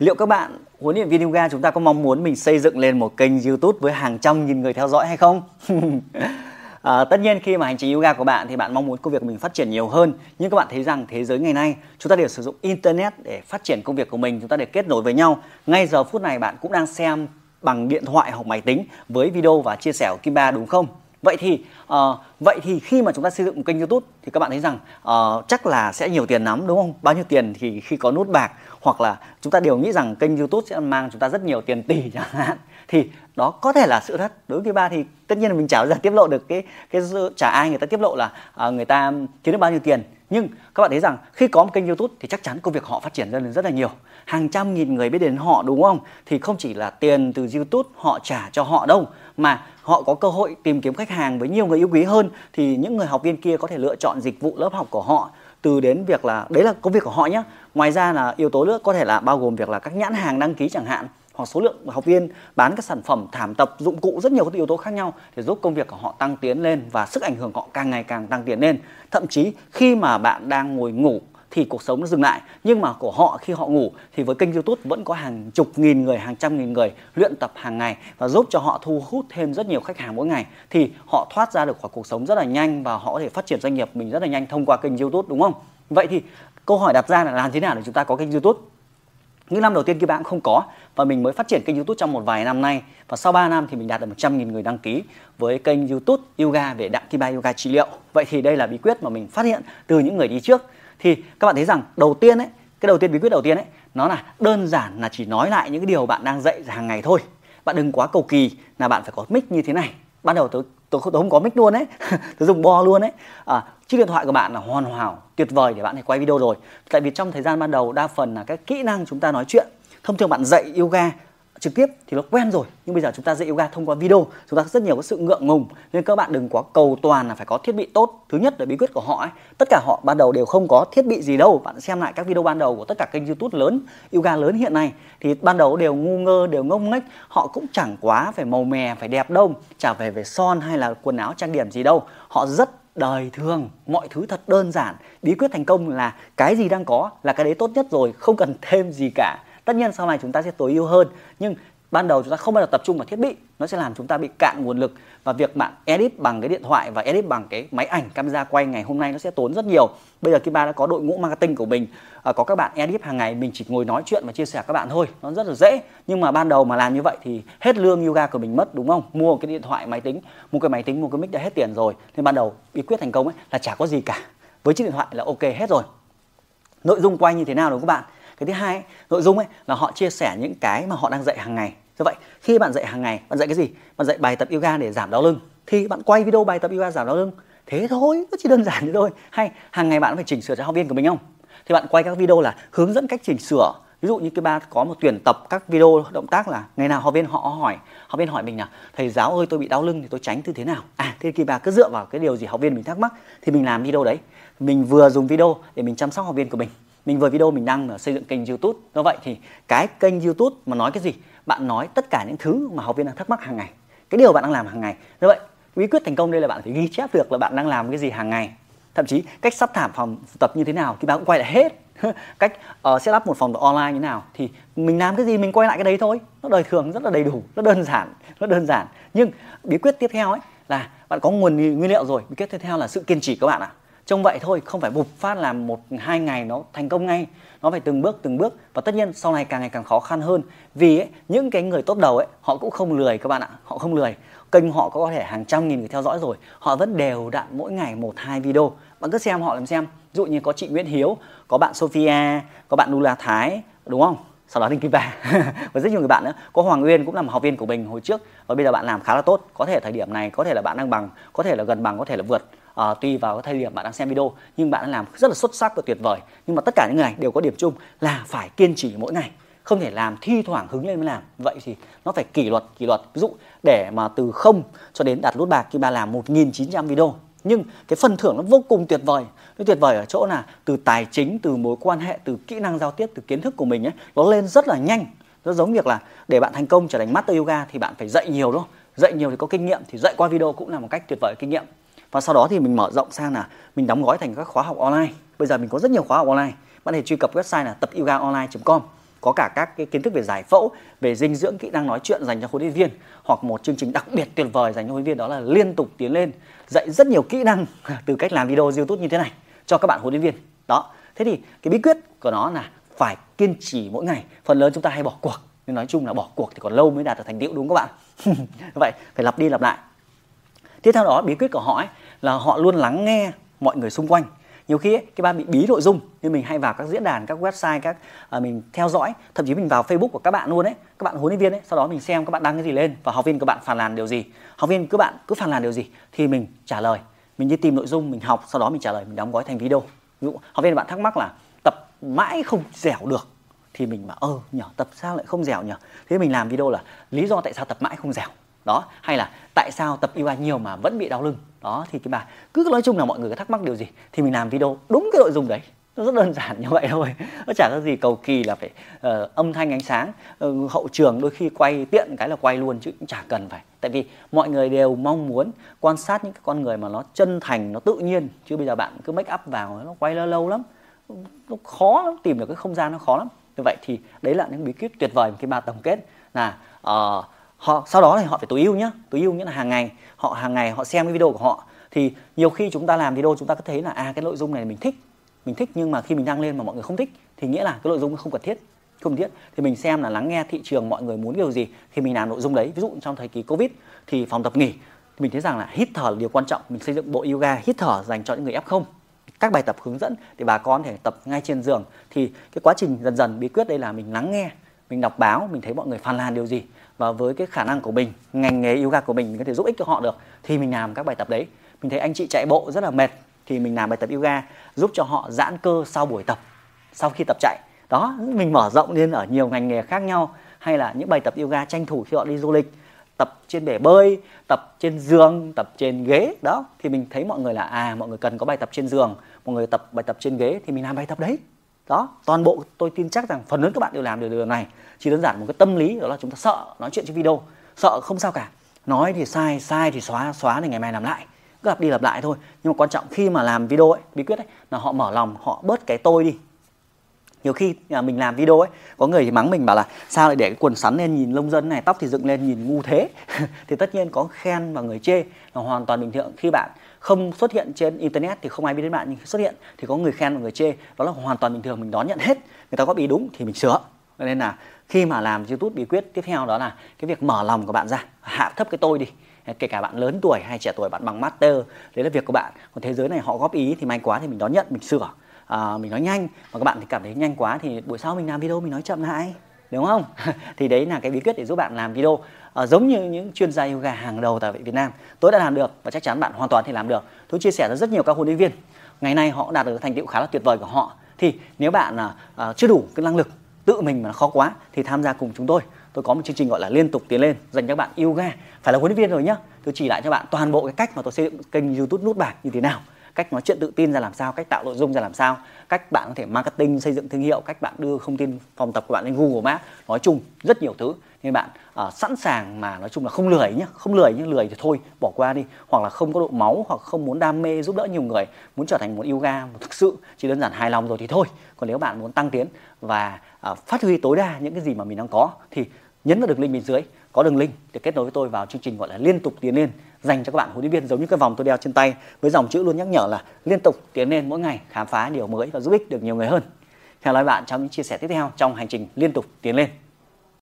Liệu các bạn huấn luyện viên yoga chúng ta có mong muốn mình xây dựng lên một kênh YouTube với hàng trăm nghìn người theo dõi hay không? À, tất nhiên khi mà hành trình yoga của bạn thì bạn mong muốn công việc của mình phát triển nhiều hơn nhưng các bạn thấy rằng thế giới ngày nay chúng ta đều sử dụng internet để phát triển công việc của mình chúng ta để kết nối với nhau ngay giờ phút này bạn cũng đang xem bằng điện thoại hoặc máy tính với video và chia sẻ của Kim Ba đúng không? Vậy thì uh, vậy thì khi mà chúng ta xây dựng một kênh YouTube thì các bạn thấy rằng uh, chắc là sẽ nhiều tiền lắm đúng không? Bao nhiêu tiền thì khi có nút bạc hoặc là chúng ta đều nghĩ rằng kênh YouTube sẽ mang chúng ta rất nhiều tiền tỷ chẳng hạn thì đó có thể là sự thật đối với ba thì tất nhiên là mình chả bao giờ tiết lộ được cái cái chả ai người ta tiết lộ là uh, người ta kiếm được bao nhiêu tiền nhưng các bạn thấy rằng khi có một kênh YouTube thì chắc chắn công việc họ phát triển lên rất là nhiều. Hàng trăm nghìn người biết đến họ, đúng không? Thì không chỉ là tiền từ YouTube họ trả cho họ đâu, mà họ có cơ hội tìm kiếm khách hàng với nhiều người yêu quý hơn. Thì những người học viên kia có thể lựa chọn dịch vụ lớp học của họ từ đến việc là, đấy là công việc của họ nhé ngoài ra là yếu tố nữa có thể là bao gồm việc là các nhãn hàng đăng ký chẳng hạn hoặc số lượng học viên bán các sản phẩm thảm tập, dụng cụ, rất nhiều các yếu tố khác nhau để giúp công việc của họ tăng tiến lên và sức ảnh hưởng họ càng ngày càng tăng tiến lên. Thậm chí khi mà bạn đang ngồi ngủ thì cuộc sống nó dừng lại, nhưng mà của họ khi họ ngủ thì với kênh youtube vẫn có hàng chục nghìn người, hàng trăm nghìn người luyện tập hàng ngày và giúp cho họ thu hút thêm rất nhiều khách hàng mỗi ngày, thì họ thoát ra được khỏi cuộc sống rất là nhanh và họ có thể phát triển doanh nghiệp mình rất là nhanh thông qua kênh youtube, đúng không? Vậy thì câu hỏi đặt ra là làm thế nào để chúng ta có kênh youtube? Những năm đầu tiên kia bạn không có và mình mới phát triển kênh YouTube trong một vài năm nay và sau 3 năm thì mình đạt được 100.000 người đăng ký với kênh YouTube Yoga về Đặng Kim bài Yoga trị liệu. Vậy thì đây là bí quyết mà mình phát hiện từ những người đi trước. Thì các bạn thấy rằng đầu tiên ấy, cái đầu tiên, bí quyết đầu tiên ấy, nó là đơn giản là chỉ nói lại những cái điều bạn đang dạy hàng ngày thôi. Bạn đừng quá cầu kỳ là bạn phải có mic như thế này ban đầu tôi tôi, tôi không có mic luôn ấy. Tôi dùng bo luôn ấy. À, chiếc điện thoại của bạn là hoàn hảo tuyệt vời để bạn này quay video rồi. Tại vì trong thời gian ban đầu đa phần là các kỹ năng chúng ta nói chuyện. Thông thường bạn dạy yoga trực tiếp thì nó quen rồi. Nhưng bây giờ chúng ta dạy yoga thông qua video, chúng ta rất nhiều có sự ngượng ngùng. Nên các bạn đừng quá cầu toàn là phải có thiết bị tốt. Thứ nhất là bí quyết của họ ấy, tất cả họ ban đầu đều không có thiết bị gì đâu. Bạn xem lại các video ban đầu của tất cả kênh youtube lớn, yoga lớn hiện nay, thì ban đầu đều ngu ngơ, đều ngông nghếch. Họ cũng chẳng quá phải màu mè, phải đẹp đâu, chả về về son hay là quần áo trang điểm gì đâu. Họ rất đời thường, mọi thứ thật đơn giản. Bí quyết thành công là cái gì đang có là cái đấy tốt nhất rồi, không cần thêm gì cả tất nhiên sau này chúng ta sẽ tối ưu hơn nhưng ban đầu chúng ta không bao giờ tập trung vào thiết bị nó sẽ làm chúng ta bị cạn nguồn lực và việc bạn edit bằng cái điện thoại và edit bằng cái máy ảnh camera quay ngày hôm nay nó sẽ tốn rất nhiều. Bây giờ Kim Ba đã có đội ngũ marketing của mình à, có các bạn edit hàng ngày mình chỉ ngồi nói chuyện và chia sẻ các bạn thôi nó rất là dễ. Nhưng mà ban đầu mà làm như vậy thì hết lương yoga của mình mất đúng không? Mua cái điện thoại máy tính mua cái máy tính mua cái mic đã hết tiền rồi. Nên ban đầu bí quyết thành công ấy là chả có gì cả. Với chiếc điện thoại là ok hết rồi. Nội dung quay như thế nào đúng không các bạn? Cái thứ hai ấy, nội dung ấy là họ chia sẻ những cái mà họ đang dạy hàng ngày. Do vậy khi bạn dạy hàng ngày bạn dạy cái gì? Bạn dạy bài tập yoga để giảm đau lưng. Thì bạn quay video bài tập yoga giảm đau lưng thế thôi nó chỉ đơn giản thế thôi. Hay hàng ngày bạn phải chỉnh sửa cho học viên của mình không? Thì bạn quay các video là hướng dẫn cách chỉnh sửa. Ví dụ như cái ba có một tuyển tập các video động tác là ngày nào học viên họ hỏi học viên hỏi mình là thầy giáo ơi tôi bị đau lưng thì tôi tránh tư thế nào? À thế kỳ bà cứ dựa vào cái điều gì học viên mình thắc mắc thì mình làm video đấy. Mình vừa dùng video để mình chăm sóc học viên của mình mình vừa video mình đăng là xây dựng kênh youtube. Do vậy thì cái kênh youtube mà nói cái gì? Bạn nói tất cả những thứ mà học viên đang thắc mắc hàng ngày. Cái điều bạn đang làm hàng ngày. Do vậy bí quyết thành công đây là bạn phải ghi chép được là bạn đang làm cái gì hàng ngày. Thậm chí cách sắp thảm phòng tập như thế nào thì bạn cũng quay lại hết. Cách ờ, uh, setup một phòng online như thế nào thì mình làm cái gì mình quay lại cái đấy thôi. Nó đời thường rất là đầy đủ nó đơn giản nó đơn giản. Nhưng bí quyết tiếp theo ấy là bạn có nguồn nguyên liệu rồi. Bí quyết tiếp theo là sự kiên trì các bạn ạ. à trông vậy thôi không phải bục phát làm một hai ngày nó thành công ngay. Nó phải từng bước từng bước. Và tất nhiên sau này càng ngày càng khó khăn hơn. Vì ấy, những cái người tốt đầu ấy họ cũng không lười các bạn ạ. Họ không lười. Kênh họ có thể hàng trăm nghìn người theo dõi rồi. Họ vẫn đều đặn mỗi ngày một hai video. Bạn cứ xem họ làm xem. Ví dụ như có chị Nguyễn Hiếu có bạn Sophia có bạn Lula Thái đúng không? Sau đó Đinh Kim Ba và rất nhiều người bạn nữa. Có Hoàng Uyên cũng là một học viên của mình hồi trước. Và bây giờ bạn làm khá là tốt. Có thể thời điểm này có thể là bạn đang bằng có thể là gần bằng có thể là vượt à, tùy vào cái thời điểm bạn đang xem video nhưng bạn đã làm rất là xuất sắc và tuyệt vời. Nhưng mà tất cả những người này đều có điểm chung là phải kiên trì mỗi ngày không thể làm thi thoảng hứng lên mới làm. Vậy thì nó phải kỷ luật kỷ luật. Ví dụ để mà từ không cho đến đạt nút bạc khi ba làm 1.900 video. Nhưng cái phần thưởng nó vô cùng tuyệt vời. Nó tuyệt vời ở chỗ là từ tài chính từ mối quan hệ từ kỹ năng giao tiếp từ kiến thức của mình ấy nó lên rất là nhanh. Nó giống việc là để bạn thành công trở thành master yoga thì bạn phải dạy nhiều đúng không dạy nhiều thì có kinh nghiệm thì dạy qua video cũng là một cách tuyệt vời kinh nghiệm và sau đó thì mình mở rộng sang là mình đóng gói thành các khóa học online. Bây giờ mình có rất nhiều khóa học online. Bạn có thể truy cập website là tập yoga online com. Có cả các cái kiến thức về giải phẫu, về dinh dưỡng, kỹ năng nói chuyện dành cho huấn luyện viên, hoặc một chương trình đặc biệt tuyệt vời dành cho huấn luyện viên đó là liên tục tiến lên, dạy rất nhiều kỹ năng từ cách làm video youtube như thế này cho các bạn huấn luyện viên. Đó. Thế thì cái bí quyết của nó là phải kiên trì mỗi ngày. Phần lớn chúng ta hay bỏ cuộc. Nhưng nói chung là bỏ cuộc thì còn lâu mới đạt được thành tựu, đúng không các bạn? Vậy, phải lặp đi lặp lại. Tiếp theo đó, bí quyết của họ ấy là họ luôn lắng nghe mọi người xung quanh. Nhiều khi ấy, cái ban bị bí nội dung như mình hay vào các diễn đàn các website các à, mình theo dõi thậm chí mình vào facebook của các bạn luôn đấy các bạn huấn luyện viên ấy sau đó mình xem các bạn đăng cái gì lên và học viên các bạn phàn nàn điều gì. Học viên các bạn cứ phàn nàn điều gì thì mình trả lời. Mình đi tìm nội dung mình học sau đó mình trả lời mình đóng gói thành video. Ví dụ học viên bạn thắc mắc là tập mãi không dẻo được thì mình bảo ờ, ơ nhở tập sao lại không dẻo nhở thế mình làm video là lý do tại sao tập mãi không dẻo đó hay là tại sao tập yoga nhiều mà vẫn bị đau lưng? Đó thì cái bà cứ nói chung là mọi người có thắc mắc điều gì thì mình làm video đúng cái nội dung đấy. Nó rất đơn giản như vậy thôi. Nó chả có gì cầu kỳ là phải uh, âm thanh ánh sáng uh, hậu trường đôi khi quay tiện cái là quay luôn chứ cũng chả cần phải. Tại vì mọi người đều mong muốn quan sát những cái con người mà nó chân thành nó tự nhiên. Chứ bây giờ bạn cứ make up vào nó quay lâu lâu lắm nó khó lắm tìm được cái không gian nó khó lắm. Như vậy thì đấy là những bí kíp tuyệt vời mà khi bà tổng kết. Là uh, ờ, họ, sau đó thì họ phải tối ưu nhá, tối ưu nghĩa là hàng ngày, họ hàng ngày họ xem cái video của họ. Thì nhiều khi chúng ta làm video chúng ta có thấy là à cái nội dung này mình thích mình thích nhưng mà khi mình đăng lên mà mọi người không thích thì nghĩa là cái nội dung không cần thiết, không cần thiết. Thì mình xem là lắng nghe thị trường mọi người muốn điều gì thì mình làm nội dung đấy. Ví dụ trong thời kỳ covid thì phòng tập nghỉ, mình thấy rằng là hít thở là điều quan trọng. Mình xây dựng bộ yoga hít thở dành cho những người f0 các bài tập hướng dẫn để bà con thể tập ngay trên giường. Thì cái quá trình dần dần bí quyết đây là mình lắng nghe mình đọc báo, mình thấy mọi người phàn nàn điều gì, và với cái khả năng của mình, ngành nghề yoga của mình mình có thể giúp ích cho họ được, thì mình làm các bài tập đấy. Mình thấy anh chị chạy bộ rất là mệt, thì mình làm bài tập yoga giúp cho họ giãn cơ sau buổi tập, sau khi tập chạy. Đó, mình mở rộng lên ở nhiều ngành nghề khác nhau, hay là những bài tập yoga tranh thủ khi họ đi du lịch, tập trên bể bơi, tập trên giường, tập trên ghế, đó, thì mình thấy mọi người là à mọi người cần có bài tập trên giường, mọi người tập bài tập trên ghế, thì mình làm bài tập đấy đó, toàn bộ tôi tin chắc rằng phần lớn các bạn đều làm được điều này. Chỉ đơn giản một cái tâm lý, đó là chúng ta sợ nói chuyện trên video, sợ không sao cả. Nói thì sai sai thì xóa xóa thì ngày mai làm lại. Cứ lặp đi lặp lại thôi. Nhưng mà quan trọng khi mà làm video ấy, bí quyết ấy, là họ mở lòng, họ bớt cái tôi đi nhiều khi à, mình làm video ấy có người thì mắng mình bảo là sao lại để cái quần sắn lên nhìn lông dân này tóc thì dựng lên nhìn ngu thế? Thì tất nhiên có khen và người chê là hoàn toàn bình thường khi bạn không xuất hiện trên internet thì không ai biết đến bạn nhưng xuất hiện thì có người khen và người chê đó là hoàn toàn bình thường mình đón nhận hết. Người ta có ý đúng thì mình sửa. Nên là khi mà làm youtube bí quyết tiếp theo đó là cái việc mở lòng của bạn ra hạ thấp cái tôi đi. Kể cả bạn lớn tuổi hay trẻ tuổi bạn bằng master đấy là việc của bạn. Còn thế giới này họ góp ý thì may quá thì mình đón nhận mình sửa à, mình nói nhanh mà các bạn thì cảm thấy nhanh quá thì buổi sau mình làm video mình nói chậm lại đúng không? Thì đấy là cái bí quyết để giúp bạn làm video à, giống như những chuyên gia yoga hàng đầu tại Việt Nam. Tôi đã làm được và chắc chắn bạn hoàn toàn thì làm được. Tôi chia sẻ với rất nhiều các huấn luyện viên ngày nay họ đạt được thành tựu khá là tuyệt vời của họ. Thì nếu bạn à, à chưa đủ cái năng lực tự mình mà khó quá thì tham gia cùng chúng tôi. Tôi có một chương trình gọi là liên tục tiến lên dành cho bạn yoga. Phải là huấn luyện viên rồi nhá. Tôi chỉ lại cho bạn toàn bộ cái cách mà tôi xây dựng kênh youtube nút bạc như thế nào cách nói chuyện tự tin ra làm sao cách tạo nội dung ra làm sao cách bạn có thể marketing xây dựng thương hiệu cách bạn đưa thông tin phòng tập của bạn lên google maps. Nói chung rất nhiều thứ. Nên bạn uh, sẵn sàng mà nói chung là không lười nhé không lười nhưng lười thì thôi bỏ qua đi. Hoặc là không có độ máu hoặc không muốn đam mê giúp đỡ nhiều người muốn trở thành một yoga một thực sự chỉ đơn giản hài lòng rồi thì thôi. Còn nếu bạn muốn tăng tiến và uh, phát huy tối đa những cái gì mà mình đang có thì nhấn vào đường link bên dưới có đường link để kết nối với tôi vào chương trình gọi là liên tục tiến lên dành cho các bạn huấn luyện viên giống như cái vòng tôi đeo trên tay với dòng chữ luôn nhắc nhở là liên tục tiến lên mỗi ngày, khám phá điều mới và giúp ích được nhiều người hơn. Hẹn gặp lại bạn trong những chia sẻ tiếp theo trong hành trình liên tục tiến lên.